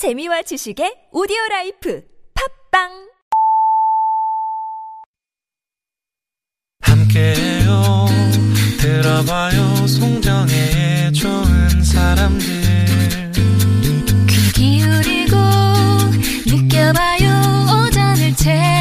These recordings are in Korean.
재미와 지식의 오디오 라이프. 팝빵! 함께해요. 들어봐요. 송정의 좋은 사람들. 귀 기울이고 느껴봐요. 오전을 채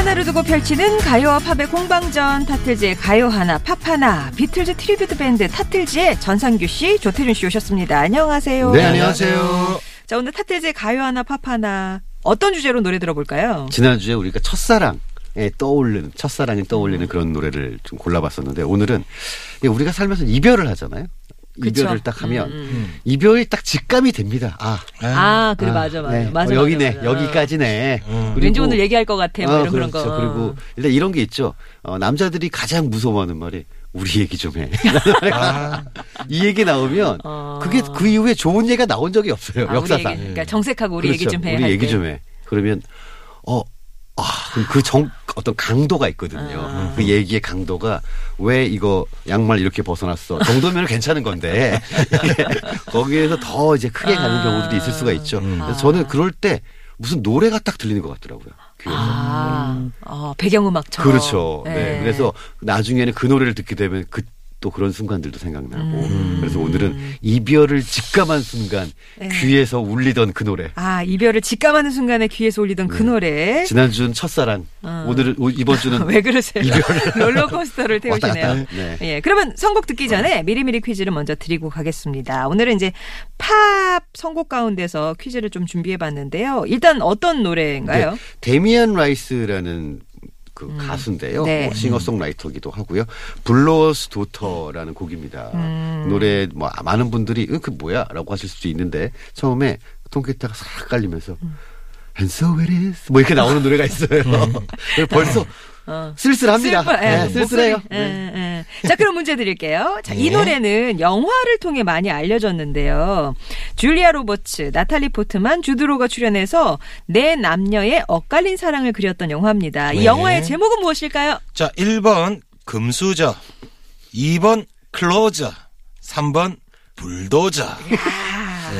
하나를 두고 펼치는 가요와 팝의 공방전 타틀즈의 가요 하나 팝 하나 비틀즈 트리뷰트 밴드 타틀즈의 전상규 씨 조태준 씨 오셨습니다. 안녕하세요. 네, 안녕하세요. 자 오늘 타틀즈의 가요 하나 팝 하나 어떤 주제로 노래 들어볼까요? 지난주에 우리가 첫사랑 에 떠오르는, 첫사랑이 떠올리는 그런 노래를 좀 골라봤었는데, 오늘은 우리가 살면서 이별을 하잖아요. 그쵸. 이별을 딱 하면, 음, 음. 이별이 딱 직감이 됩니다. 아, 아 그래 아, 맞아 맞아 네. 맞아 어, 여기네, 맞아. 여기까지네. 음. 그리고- 왠지 오늘 얘기할 것 같아 뭐 어, 이런 그런 그렇죠. 거. 그리고 일단 이런 게 있죠. 어, 남자들이 가장 무서워하는 말이 우리 얘기 좀 해. 아, 이 얘기 나오면 어. 그게 그 이후에 좋은 얘기가 나온 적이 없어요. 아, 역사상. 얘기, 그러니까 정색하고 우리 얘기 그렇죠. 좀 해. 우리 할 얘기 때. 좀 해. 그러면 어. 아, 그럼 그 정, 어떤 강도가 있거든요. 아. 그 얘기의 강도가 왜 이거 양말 이렇게 벗어났어? 정도면 괜찮은 건데 이게 거기에서 더 이제 크게 가는 아. 경우들이 있을 수가 있죠. 음. 그래서 저는 그럴 때 무슨 노래가 딱 들리는 것 같더라고요. 귀에서. 아, 어, 배경음악처럼. 그렇죠. 네. 그래서 나중에는 그 노래를 듣게 되면 그 또 그런 순간들도 생각나고. 음. 그래서 오늘은 이별을 직감한 순간 네. 귀에서 울리던 그 노래. 아 이별을 직감하는 순간에 귀에서 울리던 그 노래. 지난주는 첫사랑. 어. 오늘은 오- 이번 주는 왜 그러세요? 롤러코스터를 왔다 태우시네요. 네. 예, 그러면 선곡 듣기 전에 미리미리 퀴즈를 먼저 드리고 가겠습니다. 오늘은 이제 팝 선곡 가운데서 퀴즈를 좀 준비해 봤는데요. 일단 어떤 노래인가요? 네. 데미안 라이스라는 그 가수인데요. 네. 뭐 싱어송라이터기도 하고요. Blower's Daughter라는 곡입니다. 음. 노래 뭐 많은 분들이 어, 그 뭐야라고 하실 수도 있는데 처음에 통기타가 싹 깔리면서 음. And so it is 뭐 이렇게 나오는 노래가 있어요. 그래서 벌써 어. 쓸쓸합니다. 슬퍼- 예, 네, 쓸쓸해요. 목소리. 네. 예, 예. 자, 그럼 문제 드릴게요. 자, 이 네. 노래는 영화를 통해 많이 알려졌는데요. 줄리아 로버츠, 나탈리 포트만, 주드로가 출연해서 내 남녀의 엇갈린 사랑을 그렸던 영화입니다. 이 네. 영화의 제목은 무엇일까요? 자, 1번 금수저, 2번 클로저, 3번 불도저.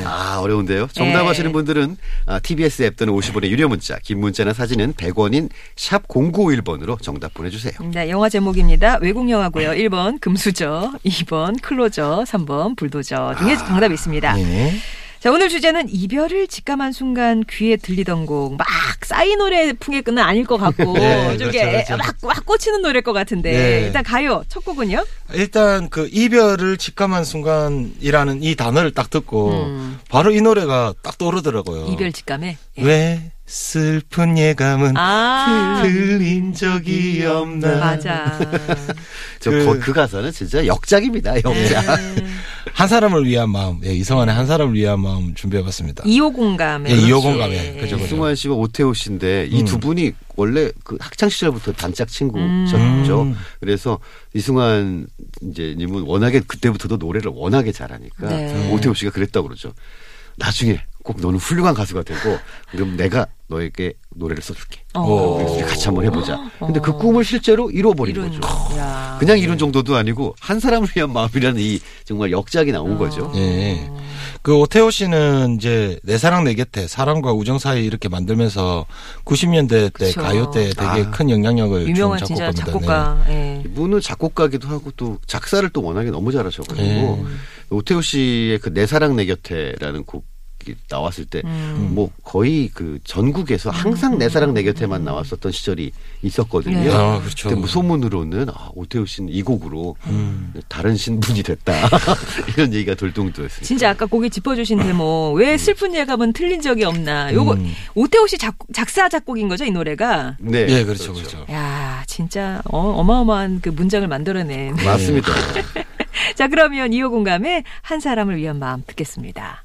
아, 어려운데요. 정답 네. 아시는 분들은 아, TBS 앱 또는 50원의 유료 문자, 긴 문자나 사진은 100원인 샵 0951번으로 정답 보내주세요. 네, 영화 제목입니다. 외국 영화고요. 1번 금수저, 2번 클로저, 3번 불도저 등의 정답이 있습니다. 네. 자, 오늘 주제는 이별을 직감한 순간 귀에 들리던 곡. 막 싸이 노래 풍의 끈은 아닐 것 같고, 네, 좀 그렇죠, 그렇죠. 막, 막 꽂히는 노래일 것 같은데. 네. 일단 가요. 첫 곡은요? 일단 그 이별을 직감한 순간이라는 이 단어를 딱 듣고 음. 바로 이 노래가 딱 떠오르더라고요. 이별 직감에. 예. 왜 슬픈 예감은 아, 들린 적이 없나. 맞아. 저 그- 그, 그 가사는 진짜 역작입니다. 역작. 음. 한 사람을 위한 마음, 예, 이성환의 한 사람을 위한 마음 준비해봤습니다. 2호 공감에. 예, 이호 그렇지. 공감에. 그죠, 그죠. 이승환 씨와 오태호 씨인데 이두 음. 분이 원래 그 학창 시절부터 단짝 친구셨죠. 음. 그래서 이승환 이제 님은 워낙에 그때부터도 노래를 워낙에 잘하니까 네. 오태호 씨가 그랬다고 그러죠. 나중에 꼭 너는 훌륭한 가수가 되고 그럼 내가 너에게 노래를 써줄게. 어. 우리 같이 한번 해보자. 근데 그 꿈을 실제로 이뤄버린 이룬. 거죠. 야. 그냥 이룬 정도도 아니고 한 사람을 위한 마음이라는 이 정말 역작이 나온 거죠. 예. 그 오태호 씨는 이제 내 사랑 내 곁에 사랑과 우정 사이 이렇게 만들면서 90년대 때 그쵸. 가요 때 되게 아. 큰 영향력을 유명한 준 작곡가입니다. 작곡가. 예. 이분은 작곡가기도 하고 또 작사를 또 워낙에 너무 잘하셔가지고 네. 오태호 씨의 그 내 사랑 내 곁에라는 곡이 나왔을 때뭐 음. 거의 그 전국에서 항상 내 사랑 내 곁에만 나왔었던 시절이 있었거든요. 네. 아, 그렇죠. 근데 뭐 소문으로는 아, 오태호 씨는 이 곡으로 음. 다른 신분이 됐다 이런 얘기가 돌동도였습니다. 진짜 아까 거기 짚어주신 대목 왜 슬픈 예감은 틀린 적이 없나 요거 음. 오태호 씨 작, 작사 작곡인 거죠 이 노래가 네, 예, 그렇죠, 그렇죠. 야 진짜 어, 어마어마한 그 문장을 만들어낸 맞습니다. 자, 그러면 이호 공감의 한 사람을 위한 마음 듣겠습니다.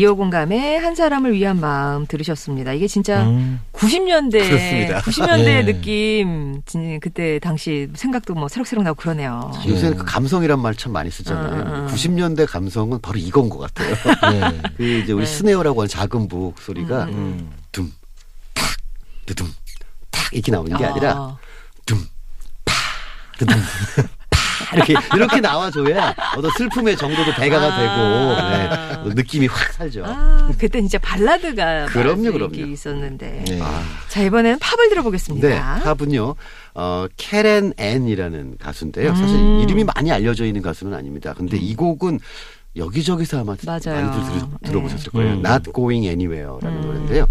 이호 공감의 한 사람을 위한 마음 들으셨습니다. 이게 진짜 음. 90년대 그렇습니다. 90년대 예. 느낌 진- 그때 당시 생각도 뭐 새록새록 나고 그러네요. 요새는 그 감성이란 말 참 많이 쓰잖아요. 음, 음, 음. 90년대 감성은 바로 이건 것 같아요. 네. 그 이제 우리 네. 스네어라고 하는 작은 부엌 소리가 음. 둠, 탁, 드둠, 탁 이렇게 나오는 게 아 니라 아, 둠, 파, 파 이렇게 이렇게 나와줘야 어떤 슬픔의 정도도 배가가 아. 되고 네, 느낌이 확 살죠. 아, 그때 진짜 발라드가 그럼요, 그럼요. 있었는데. 네. 아. 자 이번에는 팝을 들어보겠습니다. 네, 팝은요. 어, 캐렌 앤이라는 가수인데요. 사실 음. 이름이 많이 알려져 있는 가수는 아닙니다. 근데 이 곡은 여기저기서 아마 맞아요. 많이들 들, 들어보셨을 거예요. 음. Not Going Anywhere라는 음. 노래인데요.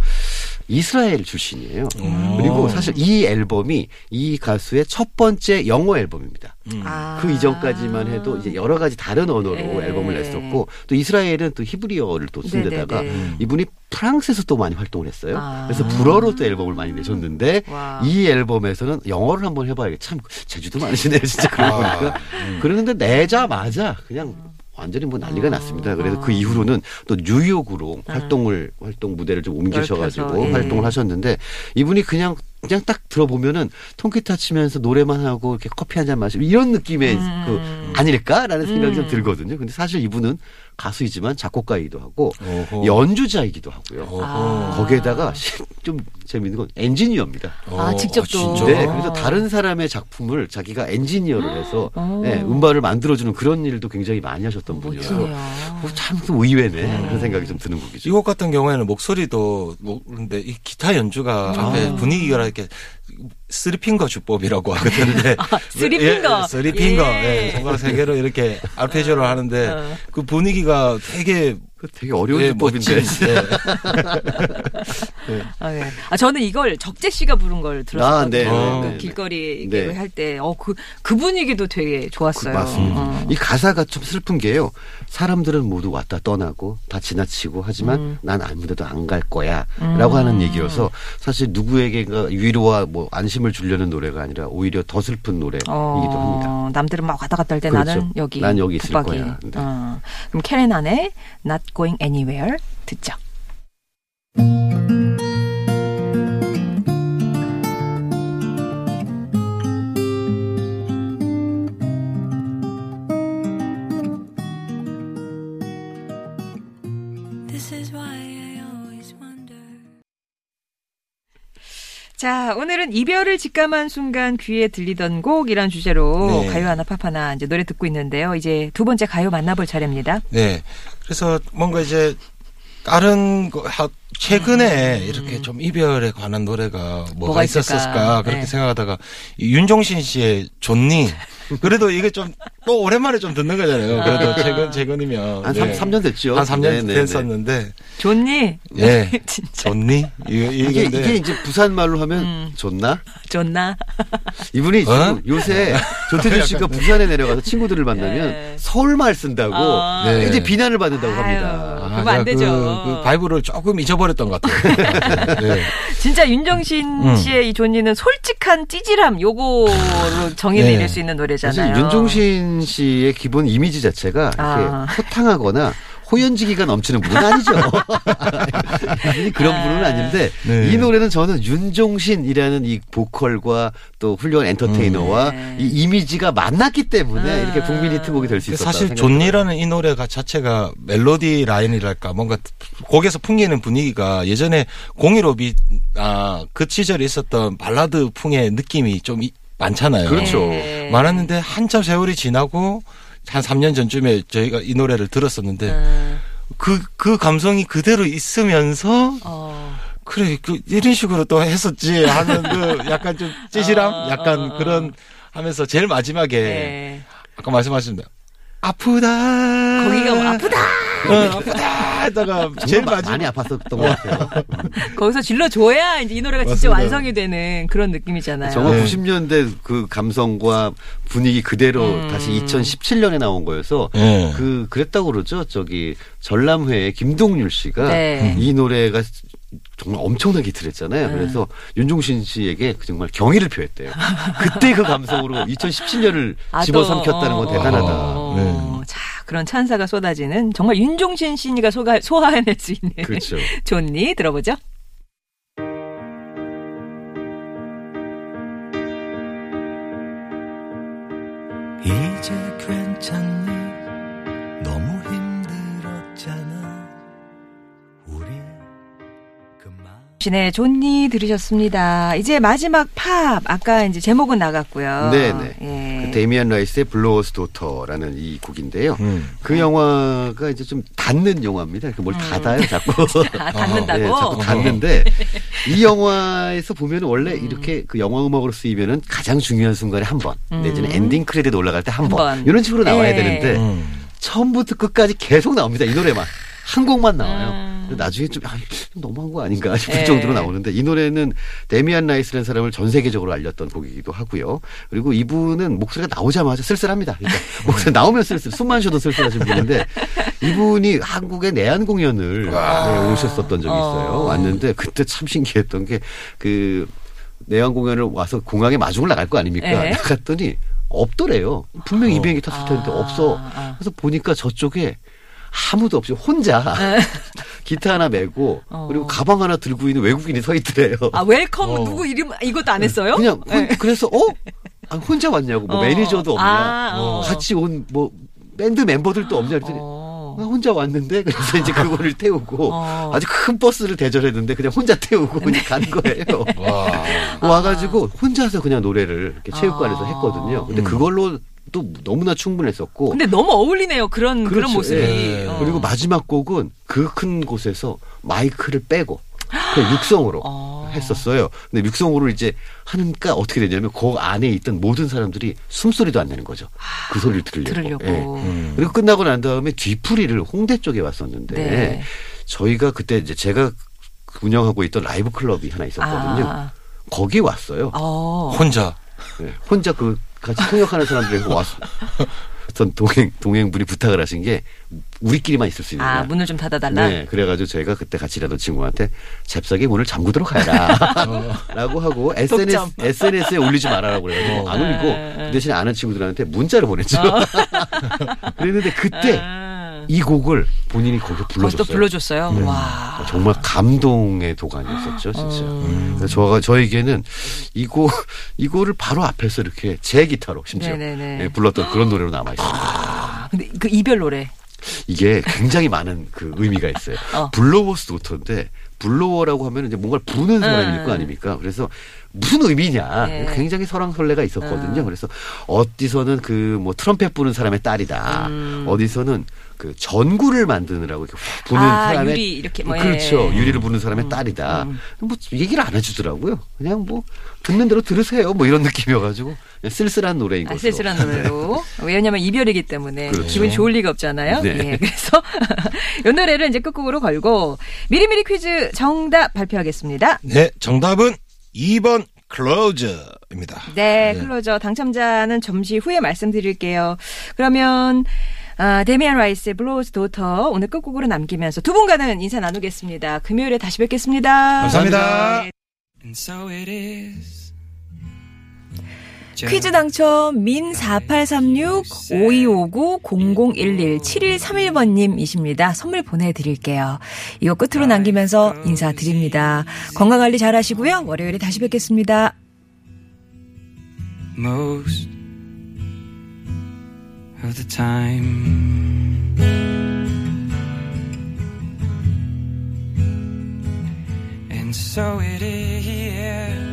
이스라엘 출신이에요. 음. 그리고 사실 이 앨범이 이 가수의 첫 번째 영어 앨범입니다. 음. 아. 그 이전까지만 해도 이제 여러 가지 다른 언어로 네. 앨범을 냈었고 또 이스라엘은 또 히브리어를 또쓴 네네네. 데다가 음. 이분이 프랑스에서 또 많이 활동을 했어요. 아. 그래서 불어로 또 앨범을 많이 내셨는데 와. 이 앨범에서는 영어를 한번 해봐야겠. 참 제주도 많으시네요, 진짜 그러고 아. 보니까. 그러는데 내자마자 그냥 완전히 뭐 난리가 났습니다. 그래서 그 이후로는 또 뉴욕으로 활동을 활동 무대를 좀 옮기셔가지고 예. 활동을 하셨는데 이분이 그냥 그냥 딱 들어보면은 통기타 치면서 노래만 하고 이렇게 커피 한 잔 마시고 이런 느낌의 음. 그 아닐까라는 생각이 좀 음. 들거든요. 근데 사실 이분은 가수이지만 작곡가이기도 하고 오호. 연주자이기도 하고요. 오호. 아. 거기에다가 좀 재밌는 건 엔지니어입니다. 아, 직접 또. 진짜? 네, 그래서 다른 사람의 작품을 자기가 엔지니어를 해서 어. 네, 음반을 만들어주는 그런 일도 굉장히 많이 하셨던 분이어서 멋지네요. 어, 참좀 의외네 그런 생각이 좀 드는 곡이죠. 이 곡 같은 경우에는 목소리도 뭐 근데 이 기타 연주가 앞에 분위기가 이렇게 three finger 주법이라고 하거든요. three finger. 예, three finger. 예. 예, 손가락 세 개로 이렇게 알페지오를 하는데 어. 그 분위기가 되게 그 되게 어려운 예, 주법인데. 멋진, 예. 아, 네. 아, 저는 이걸 적재 씨가 부른 걸 들었거든요. 아, 네, 네, 그 네, 길거리 네. 개그 할때, 어, 그, 그 분위기도 되게 그, 좋았어요. 맞습니다. 어. 이 가사가 좀 슬픈 게요. 사람들은 모두 왔다 떠나고 다 지나치고 하지만 음. 난 아무데도 안 갈 거야. 라고 하는 얘기여서 사실 누구에게가 위로와 뭐 안심을 주려는 노래가 아니라 오히려 더 슬픈 노래이기도 어, 합니다. 남들은 막 왔다 갔다 할때 그렇죠. 나는 여기. 난 여기 있을 붙박이. 거야. 네. 어. 그럼 캐렌 안의 Not Going Anywhere 듣죠. 자, 오늘은 이별을 직감한 순간 귀에 들리던 곡이란 주제로 네. 가요 하나 팝 하나 이제 노래 듣고 있는데요. 이제 두 번째 가요 만나볼 차례입니다. 네. 그래서 뭔가 이제 다른 거 하- 최근에 이렇게 좀 이별에 관한 노래가 뭐가, 음. 뭐가? 있었을까 그렇게 네. 생각하다가 이 윤종신 씨의 존니 그래도 이게 좀 또 오랜만에 좀 듣는 거잖아요. 그래도 아. 최근 최근이면 한 네. 3, 년 됐죠. 한 3년 네, 네, 네. 됐었는데 좋니? 예. 진짜 존니 이게, 이게 이제 부산 말로 하면 음. 좋나? 좋나? 이분이 어? 요새 조태준 씨가 부산에 내려가서 친구들을 만나면 네. 서울 말 쓴다고 아. 네. 굉장히 비난을 받는다고 아유. 합니다. 그러면 안 제가 되죠. 그, 그 vibe를 조금 잊어 버렸던 것 같아요. 네. 진짜 윤종신 음. 씨의 이 좋니는 솔직한 찌질함 요거로 정의 네. 내릴 수 있는 노래잖아요. 사실 윤종신 씨의 기본 이미지 자체가 아. 이렇게 호탕하거나 호연지기가 넘치는 분은 아니죠. 이분이 그런 분은 아닌데 네. 이 노래는 저는 윤종신이라는 이 보컬과 또 훌륭한 엔터테이너와 네. 이 이미지가 만났기 때문에 아. 이렇게 국민 히트곡이 될수그 있었다. 사실 존니라는 이 노래가 자체가 멜로디 라인이랄까 뭔가 곡에서 풍기는 분위기가 예전에 015비 아 그 시절에 있었던 발라드 풍의 느낌이 좀 이- 많잖아요. 그렇죠. 네. 많았는데 한참 세월이 지나고 한 3년 전쯤에 저희가 이 노래를 들었었는데 음, 그 그 감성이 그대로 있으면서 어. 그래 그 이런 식으로 또 했었지 하는 그 약간 좀 찌질함 어, 약간 어, 어. 그런 하면서 제일 마지막에 네. 아까 말씀하신 대로 아프다 거기가 뭐 아프다 어, 아프다 했다가 제일 정말 마지막 많이 아팠었던 것 같아요. 거기서 질러줘야 이제 이 노래가 진짜 맞습니다. 완성이 되는 그런 느낌이잖아요. 정말 네. 90년대 그 감성과 분위기 그대로 음. 다시 2017년에 나온 거여서 예. 그 그랬다고 그러죠. 저기 전람회의 김동률 씨가 네. 이 노래가 정말 엄청나게 히트를 했잖아요. 네. 그래서 윤종신 씨에게 정말 경의를 표했대요. 그때 그 감성으로 2017년을 아, 집어삼켰다는 또, 건 대단하다. 어, 네. 자, 그런 찬사가 쏟아지는 정말 윤종신 씨니가 소가, 소화해낼 수 있는 그렇죠. 존니 들어보죠. 이제 괜찮니? 신의 좋니 들으셨습니다. 이제 마지막 팝 아까 이제 제목은 나갔고요. 네네. 예. 그 데미안 라이스의 Blower's Daughter라는 이 곡인데요. 음. 그 영화가 이제 좀 닫는 영화입니다. 이렇게 뭘 닫아요, 자꾸. 아, 닫는다고. 네, 자꾸 닫는데 이 영화에서 보면 원래 이렇게 그 영화 음악으로 쓰이면은 가장 중요한 순간에 한 번, 내지는 엔딩 크레딧 올라갈 때한한 번, 번. 이런 식으로 나와야 네. 되는데 음. 처음부터 끝까지 계속 나옵니다. 이 노래만. 한 곡만 나와요. 음. 나중에 좀, 아, 좀 너무한 거 아닌가 싶을 네. 정도로 나오는데 이 노래는 데미안 라이스라는 사람을 전 세계적으로 알렸던 곡이기도 하고요. 그리고 이분은 목소리가 나오자마자 쓸쓸합니다. 그러니까 목소리 나오면 쓸쓸, 숨만 쉬어도 쓸쓸하신 분인데 이분이 한국에 내한 공연을 네, 오셨었던 적이 있어요. 어. 왔는데 그때 참 신기했던 게그 내한 공연을 와서 공항에 마중을 나갈 거 아닙니까? 네. 나갔더니 없더래요. 분명히 이 비행기 탔을 텐데 아, 없어. 아. 그래서 보니까 저쪽에 아무도 없이 혼자 기타 하나 메고 어. 그리고 가방 하나 들고 있는 외국인이 서 있더래요. 아, welcome 어. 누구 이름 이것도 안 했어요? 그냥 혼- 네. 그래서 어? 아, 혼자 왔냐고 뭐 어. 매니저도 없냐 아, 어. 같이 온 뭐 밴드 멤버들도 없냐 그랬더니 어. 나 혼자 왔는데 그래서 이제 그거를 태우고 어. 아주 큰 버스를 대절했는데 그냥 혼자 태우고 그냥 간 거예요. 와. 와가지고 혼자서 그냥 노래를 이렇게 체육관에서 아. 했거든요. 근데 음. 그걸로 또 너무나 충분했었고 근데 너무 어울리네요. 그런 그런 그렇죠. 모습이. 예. 어. 그리고 마지막 곡은 그 큰 곳에서 마이크를 빼고 그냥 육성으로 어. 했었어요. 근데 육성으로 이제 하니까 어떻게 되냐면 그 안에 있던 모든 사람들이 숨소리도 안 내는 거죠. 그 소리를 들으려고. 들으려고. 예. 음. 그리고 끝나고 난 다음에 뒤풀이를 홍대 쪽에 왔었는데 네. 저희가 그때 이제 제가 운영하고 있던 라이브 클럽이 하나 있었거든요. 아. 거기 왔어요. 어. 혼자. 네, 혼자 그 같이 통역하는 사람들이 왔어. 어떤 동행 동행분이 부탁을 하신 게 우리끼리만 있을 수 있느냐. 아, 문을 좀 닫아달라. 네, 그래가지고 저희가 그때 같이 일하던 친구한테 잽싸게 문을 잠그도록 하라. 라고 하고 SNS. SNS에 올리지 말아라고 그래가지고 안 올리고 네, 네. 그 대신에 아는 친구들한테 문자를 보냈죠. 그랬는데 그때 아. 이 곡을 본인이 거기서 거기서 불러줬어요. 또 불러줬어요. 네. 와. 정말 감동의 도가니였었죠, 진짜. 음. 그래서 저가 저에게는 이곡 이곡을 바로 앞에서 이렇게 제 기타로 심지어. 예, 불렀던 그런 노래로 남아 있습니다. 아, 근데 그 이별 노래. 이게 굉장히 많은 그 의미가 있어요. 어. 블로워스 도터인데 블로워라고 하면 이제 뭔가를 부는 사람일 음. 거 아닙니까? 그래서 무슨 의미냐? 네. 굉장히 설왕설래가 있었거든요. 음. 그래서 어디서는 그 뭐 트럼펫 부는 사람의 딸이다. 음. 어디서는 그 전구를 만드느라고 이렇게 훅 부는 아, 사람의 유리 이렇게 뭐, 그렇죠. 예. 유리를 부는 사람의 딸이다. 뭐 얘기를 안 해주더라고요. 그냥 뭐 듣는 대로 들으세요. 뭐 이런 느낌이어가지고 쓸쓸한 노래인 아, 것으로. 쓸쓸한 노래로. 왜냐면 이별이기 때문에 그렇죠. 기분 좋을 리가 없잖아요. 네. 예, 그래서 이 노래를 이제 끝곡으로 걸고 미리미리 퀴즈 정답 발표하겠습니다. 네, 정답은 2번 Closer입니다. 네, Closer 당첨자는 잠시 후에 말씀드릴게요. 그러면 아, 데미안 라이스의 Blower's Daughter 오늘 끝곡으로 남기면서 두 분과는 인사 나누겠습니다. 금요일에 다시 뵙겠습니다. 감사합니다. 네. And so it is. 퀴즈 당첨 민4836 5259 0011 7131번님이십니다. 선물 보내드릴게요. 이거 끝으로 남기면서 인사드립니다. 건강관리 잘 하시고요. 월요일에 다시 뵙겠습니다. Of the time. And so it is.